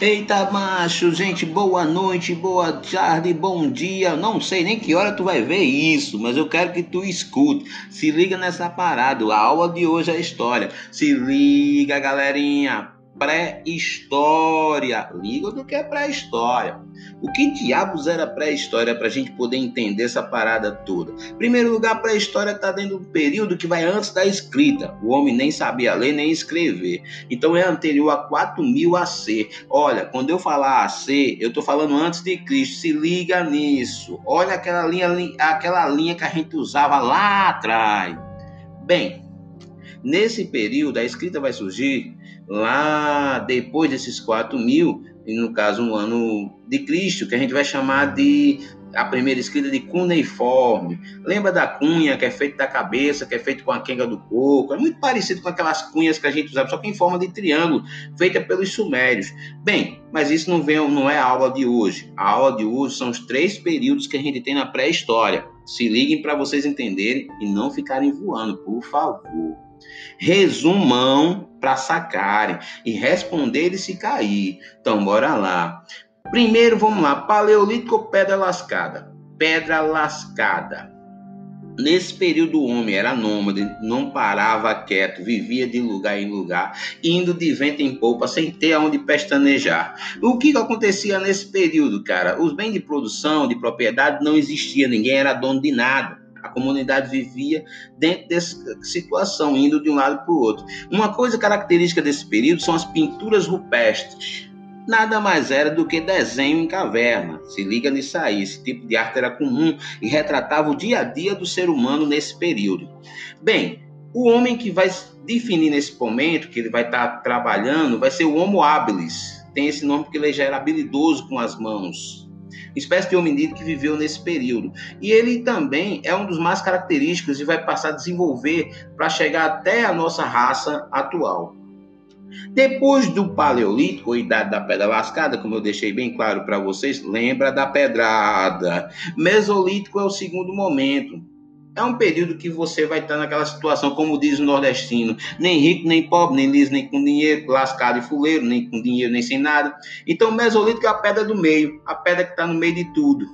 Eita, macho, gente, boa noite, boa tarde, bom dia. Não sei nem que hora tu vai ver isso, mas eu quero que tu escute. Se liga nessa parada, a aula de hoje é história. Se liga, galerinha pré-história. Liga do que é pré-história. O que diabos era pré-história para a gente poder entender essa parada toda? Primeiro lugar, pré-história está dentro do período que vai antes da escrita. O homem nem sabia ler nem escrever. Então é anterior a 4000 AC. Olha, quando eu falar AC, eu estou falando antes de Cristo. Se liga nisso. Olha aquela linha, aquela linha que a gente usava lá atrás. Bem, nesse período a escrita vai surgir lá depois desses 4 mil, no caso um ano de Cristo, que a gente vai chamar de a primeira escrita de cuneiforme. Lembra da cunha que é feita da cabeça, que é feita com a quenga do coco? É muito parecido com aquelas cunhas que a gente usava, só que em forma de triângulo, feita pelos sumérios. Bem, mas isso não, vem, não é a aula de hoje. A aula de hoje são os três períodos que a gente tem na pré-história. Se liguem para vocês entenderem e não ficarem voando, por favor. Resumão para sacarem e responderem se cair. Então, bora lá. Primeiro, vamos lá. Paleolítico ou pedra lascada? Pedra lascada. Nesse período, o homem era nômade, não parava quieto, vivia de lugar em lugar, indo de vento em polpa, sem ter aonde pestanejar. O que acontecia nesse período, cara? Os bens de produção, de propriedade, não existia, ninguém era dono de nada. A comunidade vivia dentro dessa situação, indo de um lado para o outro. Uma coisa característica desse período são as pinturas rupestres. Nada mais era do que desenho em caverna. Se liga nisso aí, esse tipo de arte era comum e retratava o dia a dia do ser humano nesse período. Bem, o homem que vai definir nesse momento, que ele vai estar tá trabalhando, vai ser o Homo habilis. Tem esse nome porque ele já era habilidoso com as mãos espécie de hominídeo que viveu nesse período. E ele também é um dos mais característicos e vai passar a desenvolver para chegar até a nossa raça atual. Depois do Paleolítico, ou Idade da Pedra Lascada, como eu deixei bem claro para vocês, lembra da pedrada. Mesolítico é o segundo momento. É um período que você vai estar naquela situação, como diz o nordestino, nem rico, nem pobre, nem liso, nem com dinheiro, lascado e fuleiro, nem com dinheiro, nem sem nada. Então, o Mesolítico é a pedra do meio, a pedra que está no meio de tudo.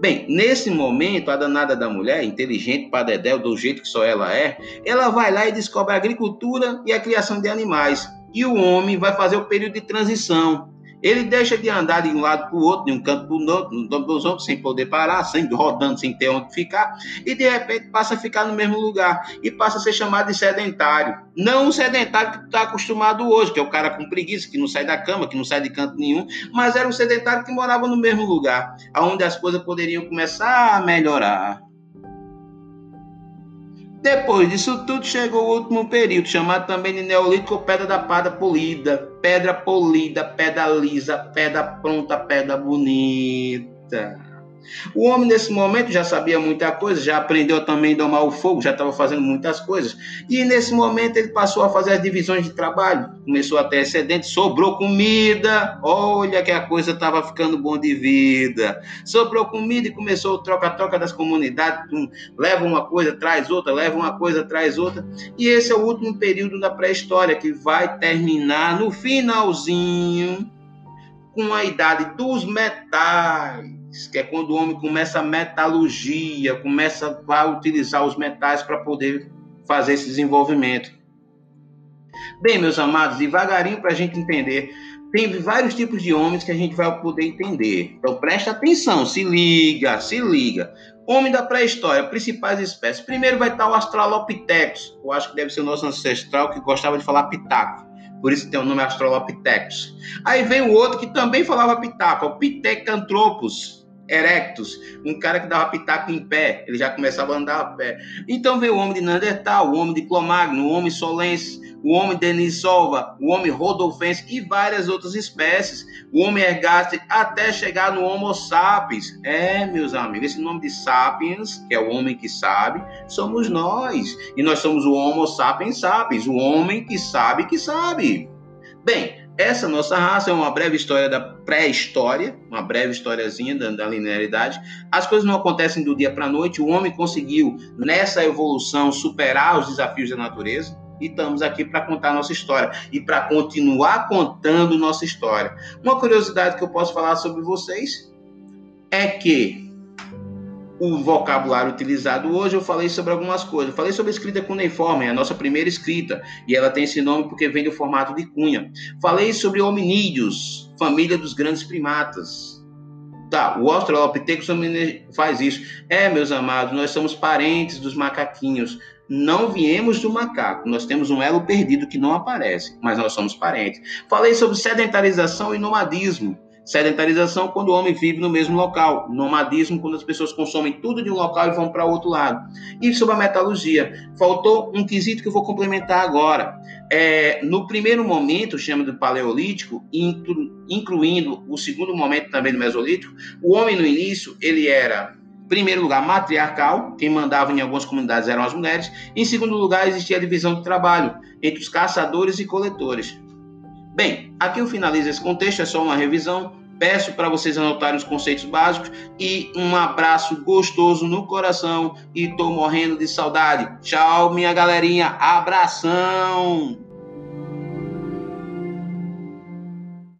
Bem, nesse momento, a danada da mulher, inteligente para Dedéu, do jeito que só ela é, ela vai lá e descobre a agricultura e a criação de animais. E o homem vai fazer o período de transição. Ele deixa de andar de um lado para o outro, de um canto para o outro, dos outros, sem poder parar, sem rodando, sem ter onde ficar, e de repente passa a ficar no mesmo lugar e passa a ser chamado de sedentário. Não o sedentário que está acostumado hoje, que é o cara com preguiça, que não sai da cama, que não sai de canto nenhum, mas era um sedentário que morava no mesmo lugar, onde as coisas poderiam começar a melhorar. Depois disso tudo chegou o último período, chamado também de Neolítico Pedra da Pada Polida. Pedra polida, pedra lisa, pedra pronta, pedra bonita. O homem, nesse momento, já sabia muita coisa, já aprendeu também a domar o fogo, já estava fazendo muitas coisas. E nesse momento, ele passou a fazer as divisões de trabalho. Começou a ter excedente, sobrou comida. Olha que a coisa estava ficando bom de vida. Sobrou comida e começou o troca-troca das comunidades. Leva uma coisa, traz outra, leva uma coisa, traz outra. E esse é o último período da pré-história, que vai terminar no finalzinho com a idade dos metais que é quando o homem começa a metalurgia, começa a utilizar os metais para poder fazer esse desenvolvimento. Bem, meus amados, devagarinho para a gente entender. Tem vários tipos de homens que a gente vai poder entender. Então presta atenção, se liga, se liga. Homem da pré-história, principais espécies. Primeiro vai estar o Australopithecus. Eu acho que deve ser o nosso ancestral que gostava de falar pitaco. Por isso tem o nome Australopithecus. Aí vem o outro que também falava pitaco, o Pithecanthropus erectus, um cara que dava pitaco em pé, ele já começava a andar a pé. Então veio o homem de Neandertal, o homem de Clomagno, o homem solense, o homem denisova, o homem rodolfense e várias outras espécies, o homem ergaster, até chegar no Homo sapiens. É, meus amigos, esse nome de sapiens, que é o homem que sabe, somos nós. E nós somos o Homo sapiens sapiens, o homem que sabe que sabe. Bem, essa nossa raça é uma breve história da pré-história, uma breve historiazinha da, da, linearidade. As coisas não acontecem do dia para a noite. O homem conseguiu, nessa evolução, superar os desafios da natureza. e estamos aqui para contar nossa história e para continuar contando nossa história. Uma curiosidade que eu posso falar sobre vocês é que o vocabulário utilizado hoje, eu falei sobre algumas coisas. Eu falei sobre a escrita cuneiforme, a nossa primeira escrita, e ela tem esse nome porque vem do formato de cunha. Falei sobre hominídeos, família dos grandes primatas. Tá, o Australopithecus faz isso. É, meus amados, nós somos parentes dos macaquinhos. Não viemos do macaco, nós temos um elo perdido que não aparece, mas nós somos parentes. Falei sobre sedentarização e nomadismo. Sedentarização quando o homem vive no mesmo local. Nomadismo quando as pessoas consomem tudo de um local e vão para outro lado. E sobre a metalurgia, faltou um quesito que eu vou complementar agora. É, no primeiro momento, chama de paleolítico, inclu, incluindo o segundo momento também do mesolítico, o homem no início ele era primeiro lugar, matriarcal, quem mandava em algumas comunidades eram as mulheres. Em segundo lugar, existia a divisão de trabalho entre os caçadores e coletores. Bem, aqui eu finalizo esse contexto, é só uma revisão. Peço para vocês anotarem os conceitos básicos e um abraço gostoso no coração e tô morrendo de saudade. Tchau, minha galerinha. Abração!